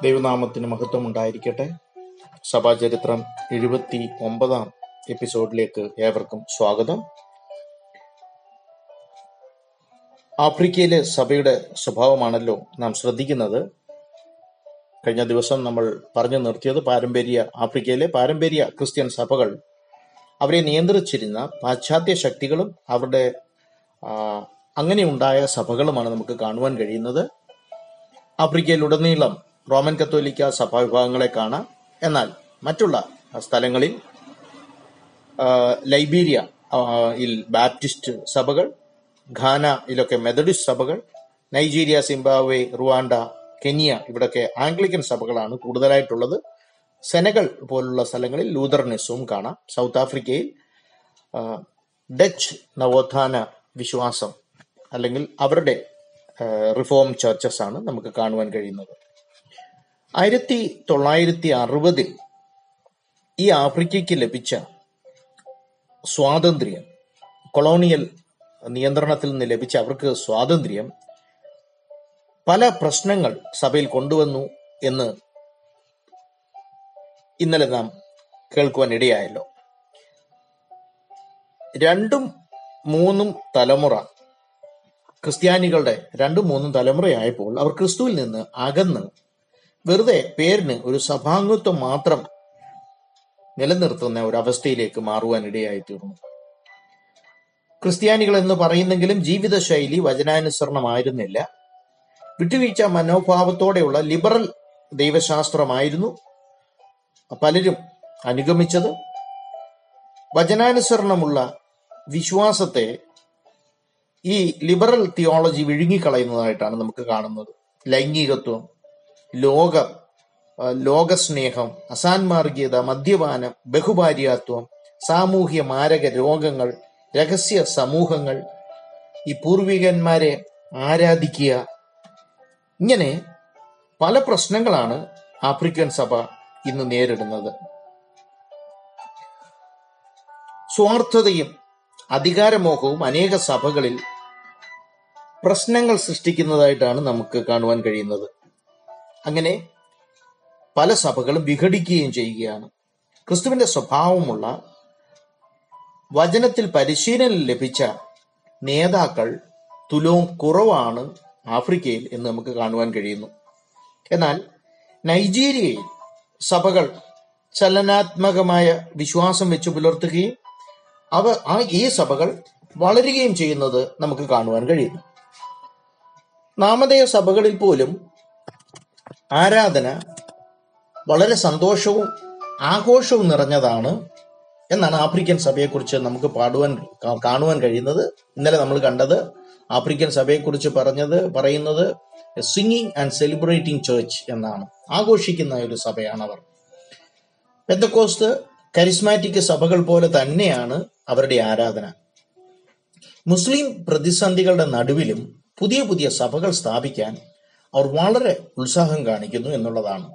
ദൈവനാമത്തിന് മഹത്വം ഉണ്ടായിരിക്കട്ടെ സഭാചരിത്രം എഴുപത്തി ഒമ്പതാം എപ്പിസോഡിലേക്ക് ഏവർക്കും സ്വാഗതം. ആഫ്രിക്കയിലെ സഭയുടെ സ്വഭാവമാണല്ലോ നാം ശ്രദ്ധിക്കുന്നത്. കഴിഞ്ഞ ദിവസം നമ്മൾ പറഞ്ഞു നിർത്തിയത് പാരമ്പര്യ ആഫ്രിക്കയിലെ പാരമ്പര്യ ക്രിസ്ത്യൻ സഭകൾ അവരെ നിയന്ത്രിച്ചിരുന്ന പാശ്ചാത്യ ശക്തികളും അവരുടെ അങ്ങനെ ഉണ്ടായ സഭകളുമാണ് നമുക്ക് കാണുവാൻ കഴിയുന്നത്. ആഫ്രിക്കയിലുടനീളം റോമൻ കത്തോലിക്ക സഭാവിഭാഗങ്ങളെ കാണാം. എന്നാൽ മറ്റുള്ള സ്ഥലങ്ങളിൽ ലൈബീരിയ ഇൽ ബാപ്റ്റിസ്റ്റ് സഭകൾ ഘാനയിലൊക്കെ മെത്തഡിസ്റ്റ് സഭകൾ നൈജീരിയ സിംബാബ്വെ റുവാണ്ട കെനിയ ഇവിടൊക്കെ ആംഗ്ലിക്കൻ സഭകളാണ് കൂടുതലായിട്ടുള്ളത്. സെനകൾ പോലുള്ള സ്ഥലങ്ങളിൽ ലൂതർനിസവും കാണാം. സൗത്ത് ആഫ്രിക്കയിൽ ഡച്ച് നവോത്ഥാന വിശ്വാസം അല്ലെങ്കിൽ അവരുടെ റിഫോം ചർച്ചസ് ആണ് നമുക്ക് കാണുവാൻ കഴിയുന്നത്. ആയിരത്തി തൊള്ളായിരത്തി അറുപതിൽ ഈ ആഫ്രിക്കയ്ക്ക് ലഭിച്ച സ്വാതന്ത്ര്യം കൊളോണിയൽ നിയന്ത്രണത്തിൽ നിന്ന് ലഭിച്ച അവർക്ക് സ്വാതന്ത്ര്യം പല പ്രശ്നങ്ങൾ സഭയിൽ കൊണ്ടുവന്നു എന്ന് ഇന്നലെ നാം കേൾക്കുവാൻ ഇടയായല്ലോ. രണ്ടും മൂന്നും തലമുറ ക്രിസ്ത്യാനികളുടെ രണ്ടും മൂന്നും തലമുറയായപ്പോൾ അവർ ക്രിസ്തുവിൽ നിന്ന് അകന്ന് വെറുതെ പേരിന് ഒരു സഭാംഗത്വം മാത്രം നിലനിർത്തുന്ന ഒരു അവസ്ഥയിലേക്ക് മാറുവാൻ ഇടയായി തീർന്നു ക്രിസ്ത്യാനികൾ എന്ന് പറയുന്നെങ്കിലും ജീവിതശൈലി വചനാനുസരണമായിരുന്നില്ല. വിട്ടുവീഴ്ച മനോഭാവത്തോടെയുള്ള ലിബറൽ ദൈവശാസ്ത്രമായിരുന്നു പലരും അനുഗമിച്ചത്. വചനാനുസരണമുള്ള വിശ്വാസത്തെ ഈ ലിബറൽ തിയോളജി വിഴുങ്ങിക്കളയുന്നതായിട്ടാണ് നമുക്ക് കാണുന്നത്. ലൈംഗികത്വം ലോക ലോകസ്നേഹം അസാൻമാർഗീയത മദ്യപാനം ബഹുഭാര്യാത്വം സാമൂഹ്യ മാരക രോഗങ്ങൾ രഹസ്യ സമൂഹങ്ങൾ ഈ പൂർവികന്മാരെ ആരാധിക്കുക. ഇങ്ങനെ പല പ്രശ്നങ്ങളാണ് ആഫ്രിക്കൻ സഭ ഇന്ന് നേരിടുന്നത്. സ്വാർത്ഥതയും അധികാരമോഹവും അനേക സഭകളിൽ പ്രശ്നങ്ങൾ സൃഷ്ടിക്കുന്നതായിട്ടാണ് നമുക്ക് കാണുവാൻ കഴിയുന്നത്. അങ്ങനെ പല സഭകളും വിഘടിക്കുകയും ചെയ്യുകയാണ്. ക്രിസ്തുവിന്റെ സ്വഭാവമുള്ള വചനത്തിൽ പരിശീലനം ലഭിച്ച നേതാക്കൾ തുലവും കുറവാണ് ആഫ്രിക്കയിൽ എന്ന് നമുക്ക് കാണുവാൻ കഴിയുന്നു. എന്നാൽ നൈജീരിയയിൽ സഭകൾ ചലനാത്മകമായ വിശ്വാസം വെച്ച് പുലർത്തുകയും അവ ആ ഈ സഭകൾ വളരുകയും ചെയ്യുന്നത് നമുക്ക് കാണുവാൻ കഴിയുന്നു. നാമധേയ സഭകളിൽ പോലും ആരാധന വളരെ സന്തോഷവും ആഘോഷവും നിറഞ്ഞതാണ് എന്നാണ് ആഫ്രിക്കൻ സഭയെക്കുറിച്ച് നമുക്ക് പാടുവാൻ കാണുവാൻ കഴിയുന്നത്. ഇന്നലെ നമ്മൾ കണ്ടത് ആഫ്രിക്കൻ സഭയെക്കുറിച്ച് പറഞ്ഞത് പറയുന്നത് സിംഗിങ് ആൻഡ് സെലിബ്രേറ്റിംഗ് ചേർച്ച് എന്നാണ്. ആഘോഷിക്കുന്ന ഒരു സഭയാണ് അവർ പെന്തക്കോസ്ത് കരിസ്മാറ്റിക് സഭകൾ പോലെ തന്നെയാണ് അവരുടെ ആരാധന. മുസ്ലിം പ്രതിസന്ധികളുടെ നടുവിലും പുതിയ പുതിയ സഭകൾ സ്ഥാപിക്കാൻ അവർ വളരെ ഉത്സാഹം കാണിക്കുന്നു എന്നുള്ളതാണ്.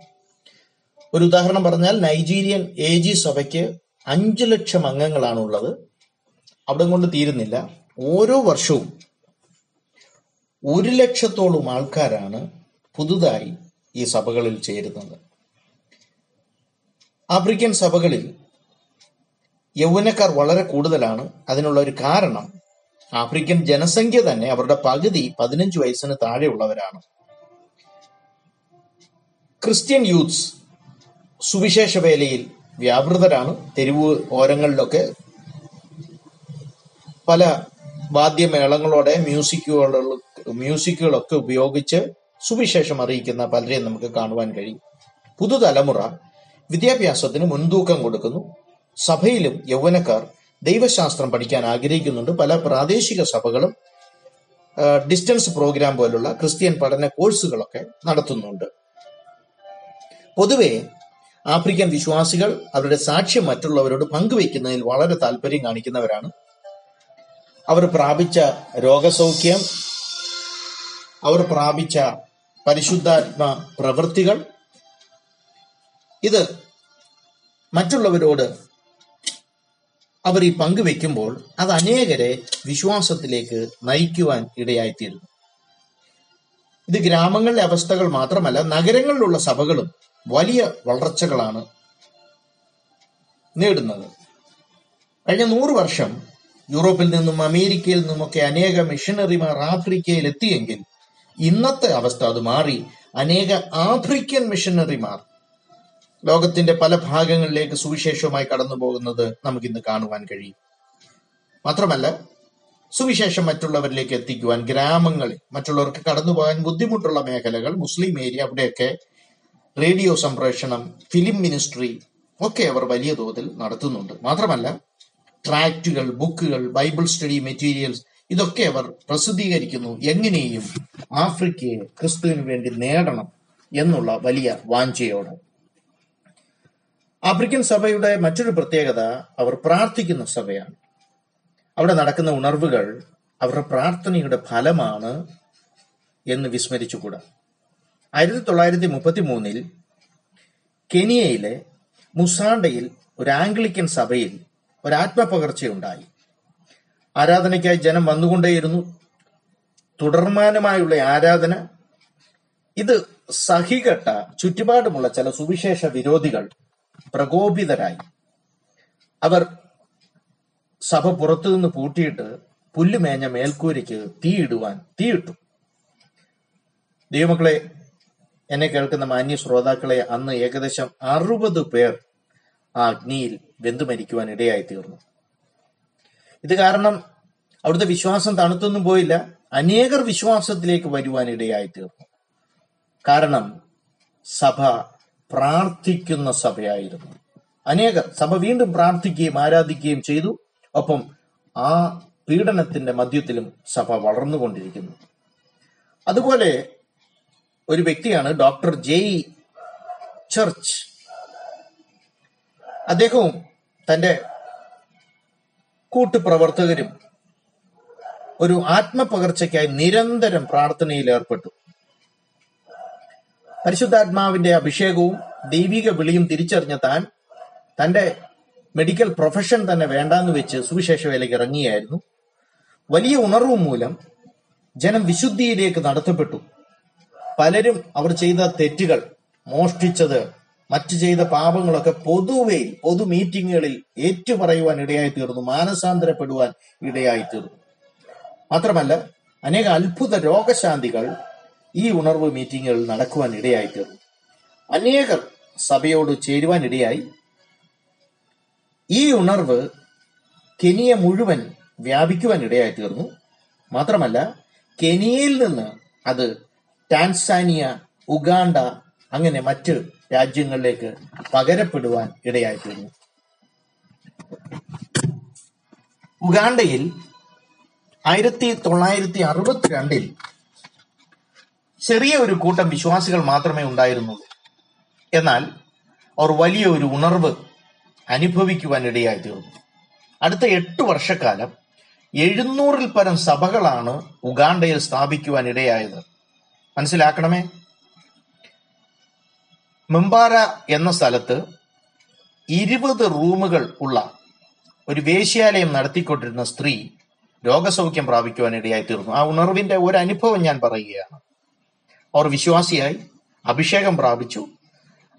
ഒരു ഉദാഹരണം പറഞ്ഞാൽ നൈജീരിയൻ എ ജി സഭയ്ക്ക് അഞ്ചു ലക്ഷം അംഗങ്ങളാണുള്ളത്. അവിടെ കൊണ്ട് തീരുന്നില്ല. ഓരോ വർഷവും ഒരു ലക്ഷത്തോളം ആൾക്കാരാണ് പുതുതായി ഈ സഭകളിൽ ചേരുന്നത്. ആഫ്രിക്കൻ സഭകളിൽ യൗവനക്കാർ വളരെ കൂടുതലാണ്. അതിനുള്ള ഒരു കാരണം ആഫ്രിക്കൻ ജനസംഖ്യ തന്നെ അവരുടെ പകുതി പതിനഞ്ച് വയസ്സിന് താഴെയുള്ളവരാണ്. ക്രിസ്ത്യൻ യൂത്ത്സ് സുവിശേഷ വേലയിൽ വ്യാപൃതരാണ്. തെരുവ് ഓരങ്ങളിലൊക്കെ പല വാദ്യമേളങ്ങളോടെ മ്യൂസിക്കുകൾ മ്യൂസിക്കുകളൊക്കെ ഉപയോഗിച്ച് സുവിശേഷം അറിയിക്കുന്ന പലരെയും നമുക്ക് കാണുവാൻ കഴിയും. പുതുതലമുറ വിദ്യാഭ്യാസത്തിന് മുൻതൂക്കം കൊടുക്കുന്നു. സഭയിലും യൗവനക്കാർ ദൈവശാസ്ത്രം പഠിക്കാൻ ആഗ്രഹിക്കുന്നുണ്ട്. പല പ്രാദേശിക സഭകളും ഡിസ്റ്റൻസ് പ്രോഗ്രാം പോലുള്ള ക്രിസ്ത്യൻ പഠന കോഴ്സുകളൊക്കെ നടത്തുന്നുണ്ട്. പൊതുവെ ആഫ്രിക്കൻ വിശ്വാസികൾ അവരുടെ സാക്ഷ്യം മറ്റുള്ളവരോട് പങ്കുവെക്കുന്നതിൽ വളരെ താല്പര്യം കാണിക്കുന്നവരാണ്. അവർ പ്രാപിച്ച രോഗസൗഖ്യം അവർ പ്രാപിച്ച പരിശുദ്ധാത്മ പ്രവൃത്തികൾ ഇത് മറ്റുള്ളവരോട് അവർ ഈ പങ്കുവെക്കുമ്പോൾ അത് അനേകരെ വിശ്വാസത്തിലേക്ക് നയിക്കുവാൻ ഇടയായിത്തീരുന്നു. ഇത് ഗ്രാമങ്ങളിലെ അവസ്ഥകൾ മാത്രമല്ല നഗരങ്ങളിലുള്ള സഭകളും വലിയ വളർച്ചകളാണ് നേടുന്നത്. കഴിഞ്ഞ നൂറ് വർഷം യൂറോപ്പിൽ നിന്നും അമേരിക്കയിൽ നിന്നുമൊക്കെ അനേക മിഷനറിമാർ ആഫ്രിക്കയിൽ എത്തിയെങ്കിൽ ഇന്നത്തെ അവസ്ഥ അത് മാറി. അനേക ആഫ്രിക്കൻ മിഷനറിമാർ ലോകത്തിന്റെ പല ഭാഗങ്ങളിലേക്ക് സുവിശേഷവുമായി കടന്നു പോകുന്നത് നമുക്കിന്ന് കാണുവാൻ കഴിയും. മാത്രമല്ല സുവിശേഷം മറ്റുള്ളവരിലേക്ക് എത്തിക്കുവാൻ ഗ്രാമങ്ങളിൽ മറ്റുള്ളവർക്ക് കടന്നു പോകാൻ ബുദ്ധിമുട്ടുള്ള മേഖലകൾ മുസ്ലിം ഏരിയ അവിടെയൊക്കെ റേഡിയോ സംപ്രേഷണം ഫിലിം മിനിസ്ട്രി ഒക്കെ അവർ വലിയ തോതിൽ നടത്തുന്നുണ്ട്. മാത്രമല്ല ട്രാക്റ്റുകൾ ബുക്കുകൾ ബൈബിൾ സ്റ്റഡി മെറ്റീരിയൽസ് ഇതൊക്കെ അവർ പ്രസിദ്ധീകരിക്കുന്നു. എങ്ങനെയും ആഫ്രിക്കയെ ക്രിസ്തുവിന് വേണ്ടി നേടണം എന്നുള്ള വലിയ വാഞ്ചയോടെ. ആഫ്രിക്കൻ സഭയുടെ മറ്റൊരു പ്രത്യേകത അവർ പ്രാർത്ഥിക്കുന്ന സഭയാണ്. അവിടെ നടക്കുന്ന ഉണർവുകൾ അവരുടെ പ്രാർത്ഥനയുടെ ഫലമാണ് എന്ന് വിസ്മരിച്ചുകൂടാ. ആയിരത്തി തൊള്ളായിരത്തി മുപ്പത്തി മൂന്നിൽ കെനിയയിലെ മുസാണ്ടയിൽ ഒരു ആംഗ്ലിക്കൻ സഭയിൽ ഒരു ആത്മപകർച്ചയുണ്ടായി. ആരാധനയ്ക്കായി ജനം വന്നുകൊണ്ടേയിരുന്നു. തുടർമാനമായുള്ള ആരാധന. ഇത് സഹികെട്ട ചുറ്റുപാടുമുള്ള ചില സുവിശേഷ വിരോധികൾ പ്രകോപിതരായി. അവർ സഭ പുറത്തുനിന്ന് പൂട്ടിയിട്ട് പുല്ലുമേഞ്ഞ മേൽക്കൂരയ്ക്ക് തീയിടുവാൻ തീയിട്ടു. ദൈവമക്കളെ എന്നെ കേൾക്കുന്ന മാന്യ ശ്രോതാക്കളെ അന്ന് ഏകദേശം അറുപത് പേർ ആ അഗ്നിയിൽ വെന്തു മരിക്കുവാൻ ഇടയായി തീർന്നു ഇത് കാരണം അവിടുത്തെ വിശ്വാസം തണുത്തൊന്നും പോയില്ല. അനേകർ വിശ്വാസത്തിലേക്ക് വരുവാൻ ഇടയായി തീർന്നു കാരണം സഭ പ്രാർത്ഥിക്കുന്ന സഭയായിരുന്നു. അനേകർ സഭ വീണ്ടും പ്രാർത്ഥിക്കുകയും ആരാധിക്കുകയും ചെയ്തു. ഒപ്പം ആ പീഡനത്തിന്റെ മധ്യത്തിലും സഭ വളർന്നുകൊണ്ടിരിക്കുന്നു. അതുപോലെ ഒരു വ്യക്തിയാണ് ഡോക്ടർ ജെ ചർച്ച്. അദ്ദേഹവും തന്റെ കൂട്ടുപ്രവർത്തകരും ഒരു ആത്മപകർച്ചയ്ക്കായി നിരന്തരം പ്രാർത്ഥനയിൽ ഏർപ്പെട്ടു. പരിശുദ്ധാത്മാവിന്റെ അഭിഷേകവും ദൈവിക വിളിയും തിരിച്ചറിഞ്ഞ താൻ തന്റെ മെഡിക്കൽ പ്രൊഫഷൻ തന്നെ വേണ്ടാന്ന് വെച്ച് സുവിശേഷ വേലയ്ക്ക് ഇറങ്ങിയായിരുന്നു. വലിയ ഉണർവ് മൂലം ജനം വിശുദ്ധിയിലേക്ക് നടത്തപ്പെട്ടു. പലരും അവർ ചെയ്ത തെറ്റുകൾ മോഷ്ടിച്ചത് മറ്റു ചെയ്ത പാപങ്ങളൊക്കെ പൊതുവെ പൊതു മീറ്റിങ്ങുകളിൽ ഏറ്റുപറയുവാൻ ഇടയായി തീർന്നു മാനസാന്തരപ്പെടുവാൻ ഇടയായി തീർന്നു. മാത്രമല്ല അനേക അത്ഭുത രോഗശാന്തികൾ ഈ ഉണർവ് മീറ്റിങ്ങുകളിൽ നടക്കുവാൻ ഇടയായി തീർന്നു. അനേകർ സഭയോട് ചേരുവാൻ ഇടയായി. ഈ ഉണർവ് കെനിയ മുഴുവൻ വ്യാപിക്കുവാൻ ഇടയായി തീർന്നു. മാത്രമല്ല കെനിയയിൽ നിന്ന് അത് ടാൻസാനിയ ഉഗാണ്ട അങ്ങനെ മറ്റ് രാജ്യങ്ങളിലേക്ക് പകരപ്പെടുവാൻ ഇടയായി തീർന്നു ഉഗാണ്ടയിൽ ആയിരത്തി തൊള്ളായിരത്തി അറുപത്തിരണ്ടിൽ ചെറിയ ഒരു കൂട്ടം വിശ്വാസികൾ മാത്രമേ ഉണ്ടായിരുന്നുള്ളൂ. എന്നാൽ അവർ വലിയ ഒരു ഉണർവ് അനുഭവിക്കുവാൻ ഇടയായി തീർന്നു അടുത്ത എട്ട് വർഷക്കാലം എഴുന്നൂറിൽ പരം സഭകളാണ് ഉഗാണ്ടയിൽ സ്ഥാപിക്കുവാൻ ഇടയായത്. മനസ്സിലാക്കണമേ? മെമ്പാര എന്ന സ്ഥലത്ത് ഇരുപത് റൂമുകൾ ഉള്ള ഒരു വേശ്യാലയം നടത്തിക്കൊണ്ടിരുന്ന സ്ത്രീ രോഗസൗഖ്യം പ്രാപിക്കുവാൻ ഇടയായി തീർന്നു ആ ഉണർവിന്റെ ഒരു അനുഭവം ഞാൻ പറയുകയാണ്. അവർ വിശ്വാസിയായി അഭിഷേകം പ്രാപിച്ചു.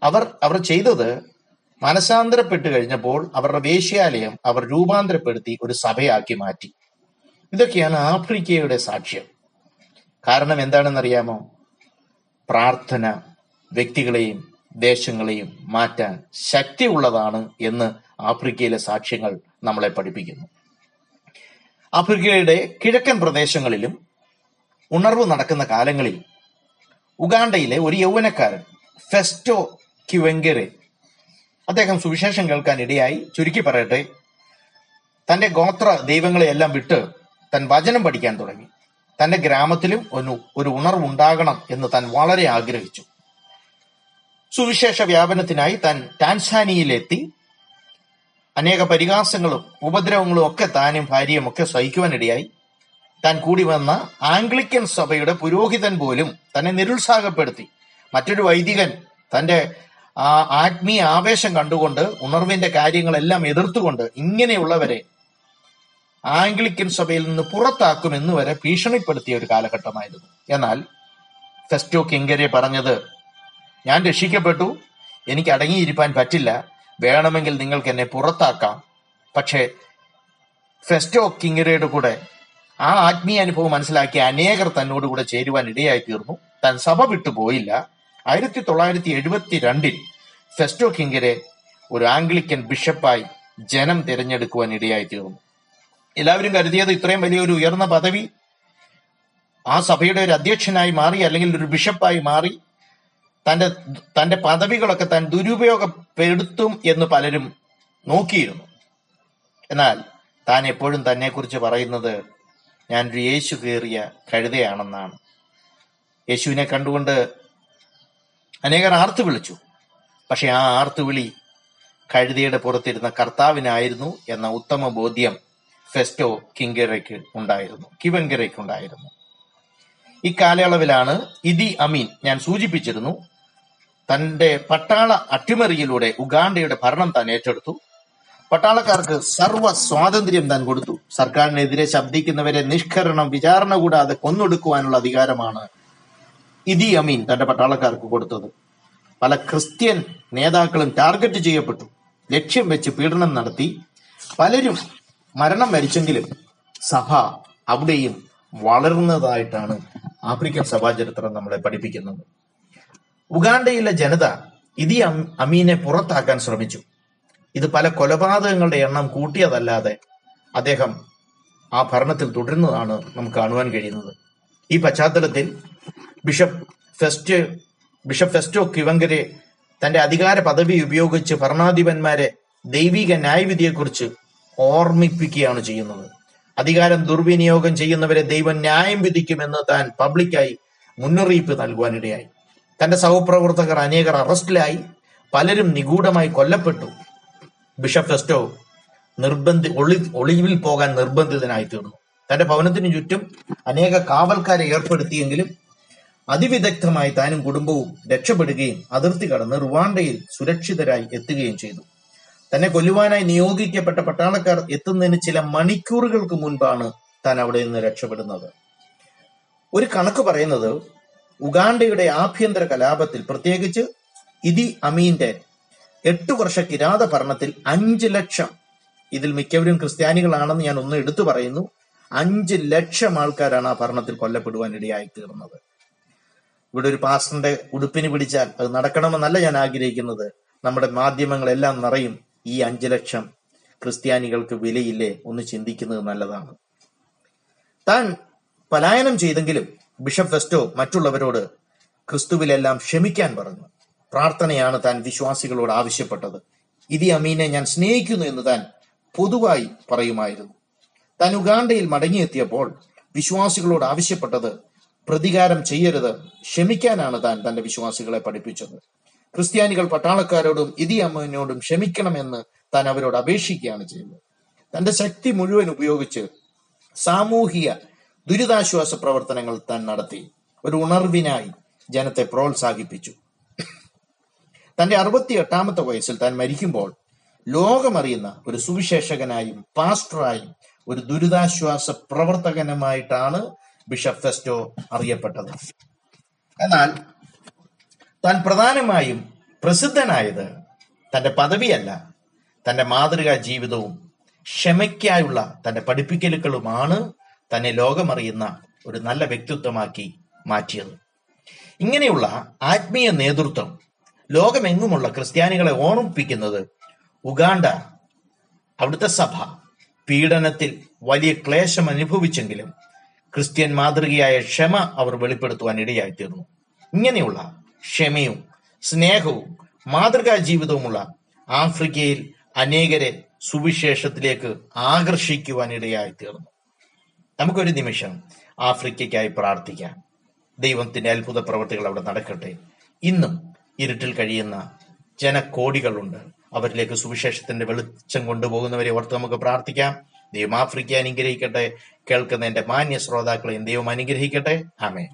അവർ അവർ ചെയ്തത് മനസാന്തരപ്പെട്ട് കഴിഞ്ഞപ്പോൾ അവരുടെ വേശ്യാലയം അവർ രൂപാന്തരപ്പെടുത്തി ഒരു സഭയാക്കി മാറ്റി. ഇതൊക്കെയാണ് ആഫ്രിക്കയുടെ സാക്ഷ്യം. കാരണം എന്താണെന്നറിയാമോ? പ്രാർത്ഥന വ്യക്തികളെയും ദേശങ്ങളെയും മാറ്റാൻ ശക്തിയുള്ളതാണ് എന്ന് ആഫ്രിക്കയിലെ സാക്ഷ്യങ്ങൾ നമ്മളെ പഠിപ്പിക്കുന്നു. ആഫ്രിക്കയുടെ കിഴക്കൻ പ്രദേശങ്ങളിലും ഉണർവ് നടക്കുന്ന കാലങ്ങളിൽ ഉഗാണ്ടയിലെ ഒരു യൗവനക്കാരൻ ഫെസ്റ്റോ ക്യുവെങ്കരെ അദ്ദേഹം സുവിശേഷം കേൾക്കാൻ ഇടയായി. ചുരുക്കി പറയട്ടെ തന്റെ ഗോത്ര ദൈവങ്ങളെയെല്ലാം വിട്ട് തൻ വചനം പഠിക്കാൻ തുടങ്ങി. തന്റെ ഗ്രാമത്തിലും ഒരു ഒരു ഉണർവുണ്ടാകണം എന്ന് താൻ വളരെ ആഗ്രഹിച്ചു. സുവിശേഷ വ്യാപനത്തിനായി താൻ ടാൻസാനിയയിലെത്തി അനേക പരിഹാസങ്ങളും ഉപദ്രവങ്ങളും ഒക്കെ താനും ഭാര്യയും ഒക്കെ സഹിക്കുവാനിടയായി. താൻ കൂടി വന്ന ആംഗ്ലിക്കൻ സഭയുടെ പുരോഹിതൻ പോലും തന്നെ നിരുത്സാഹപ്പെടുത്തി. മറ്റൊരു വൈദികൻ തന്റെ ആ ആത്മീയ ആവേശം കണ്ടുകൊണ്ട് ഉണർവിന്റെ കാര്യങ്ങളെല്ലാം എതിർത്തുകൊണ്ട് ഇങ്ങനെയുള്ളവരെ ആംഗ്ലിക്കൻ സഭയിൽ നിന്ന് പുറത്താക്കുമെന്ന് വരെ ഭീഷണിപ്പെടുത്തിയ ഒരു കാലഘട്ടമായിരുന്നു. എന്നാൽ ഫെസ്റ്റോ കിങ്കരെ പറഞ്ഞത് ഞാൻ രക്ഷിക്കപ്പെട്ടു എനിക്ക് അടങ്ങിയിരിക്കാൻ പറ്റില്ല വേണമെങ്കിൽ നിങ്ങൾക്ക് എന്നെ പുറത്താക്കാം. പക്ഷേ ഫെസ്റ്റോ കിങ്കരയുടെ കൂടെ ആ ആത്മീയ അനുഭവം മനസ്സിലാക്കിയ അനേകർ തന്നോട് കൂടെ ചേരുവാൻ ഇടയായി തീർന്നു. താൻ സഭ വിട്ടുപോയില്ല ആയിരത്തി തൊള്ളായിരത്തി എഴുപത്തി രണ്ടിൽ ഫെസ്റ്റോ കിങ്കരെ ഒരു ആംഗ്ലിക്കൻ ബിഷപ്പായി ജനം തിരഞ്ഞെടുക്കുവാൻ ഇടയായി തീർന്നു. എല്ലാവരും കരുതിയത് ഇത്രയും വലിയൊരു ഉയർന്ന പദവി ആ സഭയുടെ ഒരു അധ്യക്ഷനായി മാറി അല്ലെങ്കിൽ ഒരു ബിഷപ്പായി മാറി തന്റെ തന്റെ പദവികളൊക്കെ താൻ ദുരുപയോഗപ്പെടുത്തും എന്ന് പലരും നോക്കിയിരുന്നു. എന്നാൽ താൻ എപ്പോഴും തന്നെ കുറിച്ച് പറയുന്നത് ഞാൻ ഒരു യേശു കയറിയ കഴുതയാണെന്നാണ്. യേശുവിനെ കണ്ടുകൊണ്ട് അനേകർ ആർത്തു വിളിച്ചു. പക്ഷെ ആ ആർത്തുവിളി കഴുതയുടെ പുറത്തിരുന്ന കർത്താവിനായിരുന്നു എന്ന ഉത്തമ ബോധ്യം ഫെസ്റ്റോ കിങ്കരയ്ക്ക് ഉണ്ടായിരുന്നു കിവങ്കരയ്ക്ക് ഉണ്ടായിരുന്നു. ഈ കാലയളവിലാണ് ഇതി അമീൻ ഞാൻ സൂചിപ്പിച്ചിരുന്നു തന്റെ പട്ടാള അട്ടിമറിയിലൂടെ ഉഗാണ്ടയുടെ ഭരണം താൻ ഏറ്റെടുത്തു. പട്ടാളക്കാർക്ക് സർവ സ്വാതന്ത്ര്യം താൻ കൊടുത്തു. സർക്കാരിനെതിരെ ശബ്ദിക്കുന്നവരെ നിഷ്കരണം വിചാരണ കൂടാതെ കൊന്നൊടുക്കുവാനുള്ള അധികാരമാണ് ഇതി അമീൻ തന്റെ പട്ടാളക്കാർക്ക് കൊടുത്തത്. പല ക്രിസ്ത്യൻ നേതാക്കളും ടാർഗറ്റ് ചെയ്യപ്പെട്ടു ലക്ഷ്യം വെച്ച് പീഡനം നടത്തി. പലരും മരണം വരിച്ചെങ്കിലും സഭ അവിടെയും വളർന്നതായിട്ടാണ് ആഫ്രിക്കൻ സഭാചരിത്രം നമ്മളെ പഠിപ്പിക്കുന്നത്. ഉഗാണ്ടയിലെ ജനത ഇതി അമീനെ പുറത്താക്കാൻ ശ്രമിച്ചു. ഇത് പല കൊലപാതകങ്ങളുടെ എണ്ണം കൂട്ടിയതല്ലാതെ അദ്ദേഹം ആ ഭരണത്തിൽ തുടരുന്നതാണ് നമുക്ക് കാണുവാൻ കഴിയുന്നത്. ഈ പശ്ചാത്തലത്തിൽ bishop Festo bishop Festo Kivengere തന്റെ അധികാര പദവി ഉപയോഗിച്ച് ഭരണാധിപന്മാരെ ദൈവിക ന്യായവിധിയെക്കുറിച്ച് ഓർമ്മിപ്പിക്കുകയാണ് ചെയ്യുന്നത്. അധികാരം ദുർവിനിയോഗം ചെയ്യുന്നവരെ ദൈവം ന്യായം വിധിക്കുമെന്ന് താൻ പബ്ലിക്കായി മുന്നറിയിപ്പ് നൽകുവാനിടയായി. തന്റെ സഹപ്രവർത്തകർ അനേകർ അറസ്റ്റിലായി. പലരും നിഗൂഢമായി കൊല്ലപ്പെട്ടു. ബിഷപ്പ് ഫെസ്റ്റോ നിർബന്ധി ഒളി ഒളിവിൽ പോകാൻ നിർബന്ധിതനായി തീർന്നു തന്റെ ഭവനത്തിന് ചുറ്റും അനേക കാവൽക്കാരെ ഏർപ്പെടുത്തിയെങ്കിലും അതിവിദഗ്ധമായി താനും കുടുംബവും രക്ഷപ്പെടുകയും അതിർത്തി കടന്ന് റുവാണ്ടയിൽ സുരക്ഷിതരായി എത്തുകയും ചെയ്തു. തന്നെ കൊല്ലുവാനായി നിയോഗിക്കപ്പെട്ട പട്ടാളക്കാർ എത്തുന്നതിന് ചില മണിക്കൂറുകൾക്ക് മുൻപാണ് താൻ അവിടെ നിന്ന് രക്ഷപ്പെടുന്നത്. ഒരു കണക്ക് പറയുന്നത് ഉഗാണ്ടയുടെ ആഭ്യന്തര കലാപത്തിൽ പ്രത്യേകിച്ച് ഇതി അമീന്റെ എട്ട് വർഷ കിരാത ഭരണത്തിൽ അഞ്ച് ലക്ഷം ഇതിൽ മിക്കവരും ക്രിസ്ത്യാനികളാണെന്ന് ഞാൻ ഒന്ന് എടുത്തു പറയുന്നു അഞ്ച് ലക്ഷം ആൾക്കാരാണ് ആ ഭരണത്തിൽ കൊല്ലപ്പെടുവാൻ ഇടയായി തീർന്നത്. ഇവിടെ ഒരു പാസ്റ്ററിന്റെ ഉടുപ്പിന് പിടിച്ചാൽ അത് നടക്കണമെന്നല്ല ഞാൻ ആഗ്രഹിക്കുന്നത്. നമ്മുടെ മാധ്യമങ്ങളെല്ലാം നിറയും ഈ അഞ്ചു ലക്ഷം ക്രിസ്ത്യാനികൾക്ക് വിലയില്ലേ ഒന്ന് ചിന്തിക്കുന്നത് നല്ലതാണ്. താൻ പലായനം ചെയ്തെങ്കിലും ബിഷപ്പ് ഫെസ്റ്റോ മറ്റുള്ളവരോട് ക്രിസ്തുവിലെല്ലാം ക്ഷമിക്കാൻ പറഞ്ഞു. പ്രാർത്ഥനയാണ് താൻ വിശ്വാസികളോട് ആവശ്യപ്പെട്ടത്. ഇതി അമീനെ ഞാൻ സ്നേഹിക്കുന്നു എന്ന് താൻ പൊതുവായി പറയുമായിരുന്നു. താൻ ഉഗാണ്ടയിൽ മടങ്ങിയെത്തിയപ്പോൾ വിശ്വാസികളോട് ആവശ്യപ്പെട്ടത് പ്രതികാരം ചെയ്യരുത് ക്ഷമിക്കാനാണ് താൻ തന്റെ വിശ്വാസികളെ പഠിപ്പിച്ചത്. ക്രിസ്ത്യാനികൾ പട്ടാളക്കാരോടും ഇതി അമ്മനോടും ക്ഷമിക്കണമെന്ന് താൻ അവരോട് അപേക്ഷിക്കുകയാണ് ചെയ്യുന്നത്. തന്റെ ശക്തി മുഴുവൻ ഉപയോഗിച്ച് സാമൂഹിക ദുരിതാശ്വാസ പ്രവർത്തനങ്ങൾ താൻ നടത്തി. ഒരു ഉണർവിനായി ജനത്തെ പ്രോത്സാഹിപ്പിച്ചു. തന്റെ അറുപത്തി എട്ടാമത്തെ വയസ്സിൽ താൻ മരിക്കുമ്പോൾ ലോകമറിയുന്ന ഒരു സുവിശേഷകനായും പാസ്റ്ററായും ഒരു ദുരിതാശ്വാസ പ്രവർത്തകനുമായിട്ടാണ് ബിഷപ്പ് ഫെസ്റ്റോ അറിയപ്പെട്ടത്. എന്നാൽ താൻ പ്രധാനമായും പ്രസിദ്ധനായത് തന്റെ പദവിയല്ല തന്റെ മാതൃകാ ജീവിതവും ക്ഷമയ്ക്കായുള്ള തന്റെ പഠിപ്പിക്കലുകളുമാണ് തന്നെ ലോകമറിയുന്ന ഒരു നല്ല വ്യക്തിത്വമാക്കി മാറ്റിയത്. ഇങ്ങനെയുള്ള ആത്മീയ നേതൃത്വം ലോകമെങ്ങുമുള്ള ക്രിസ്ത്യാനികളെ ഓർമ്മിപ്പിക്കുന്നത് ഉഗാണ്ട അവിടുത്തെ സഭ പീഡനത്തിൽ വലിയ ക്ലേശം അനുഭവിച്ചെങ്കിലും ക്രിസ്ത്യൻ മാതൃകയായ ക്ഷമ അവർ വെളിപ്പെടുത്തുവാൻ ഇടയായിത്തീർന്നു. ഇങ്ങനെയുള്ള ക്ഷമയും സ്നേഹവും മാതൃകാ ജീവിതവുമുള്ള ആഫ്രിക്കയിൽ അനേകരെ സുവിശേഷത്തിലേക്ക് ആകർഷിക്കുവാൻ ഇടയായി തീർന്നു നമുക്കൊരു നിമിഷം ആഫ്രിക്കയ്ക്കായി പ്രാർത്ഥിക്കാം. ദൈവത്തിന്റെ അത്ഭുത പ്രവർത്തികൾ അവിടെ നടക്കട്ടെ. ഇന്നും ഇരുട്ടിൽ കഴിയുന്ന ജനക്കോടികളുണ്ട് അവരിലേക്ക് സുവിശേഷത്തിന്റെ വെളിച്ചം കൊണ്ടുപോകുന്നവരെ ഓർത്ത് നമുക്ക് പ്രാർത്ഥിക്കാം. ദൈവം ആഫ്രിക്ക അനുഗ്രഹിക്കട്ടെ. കേൾക്കുന്ന എന്റെ മാന്യ ശ്രോതാക്കളെയും ദൈവം അനുഗ്രഹിക്കട്ടെ. ആമേ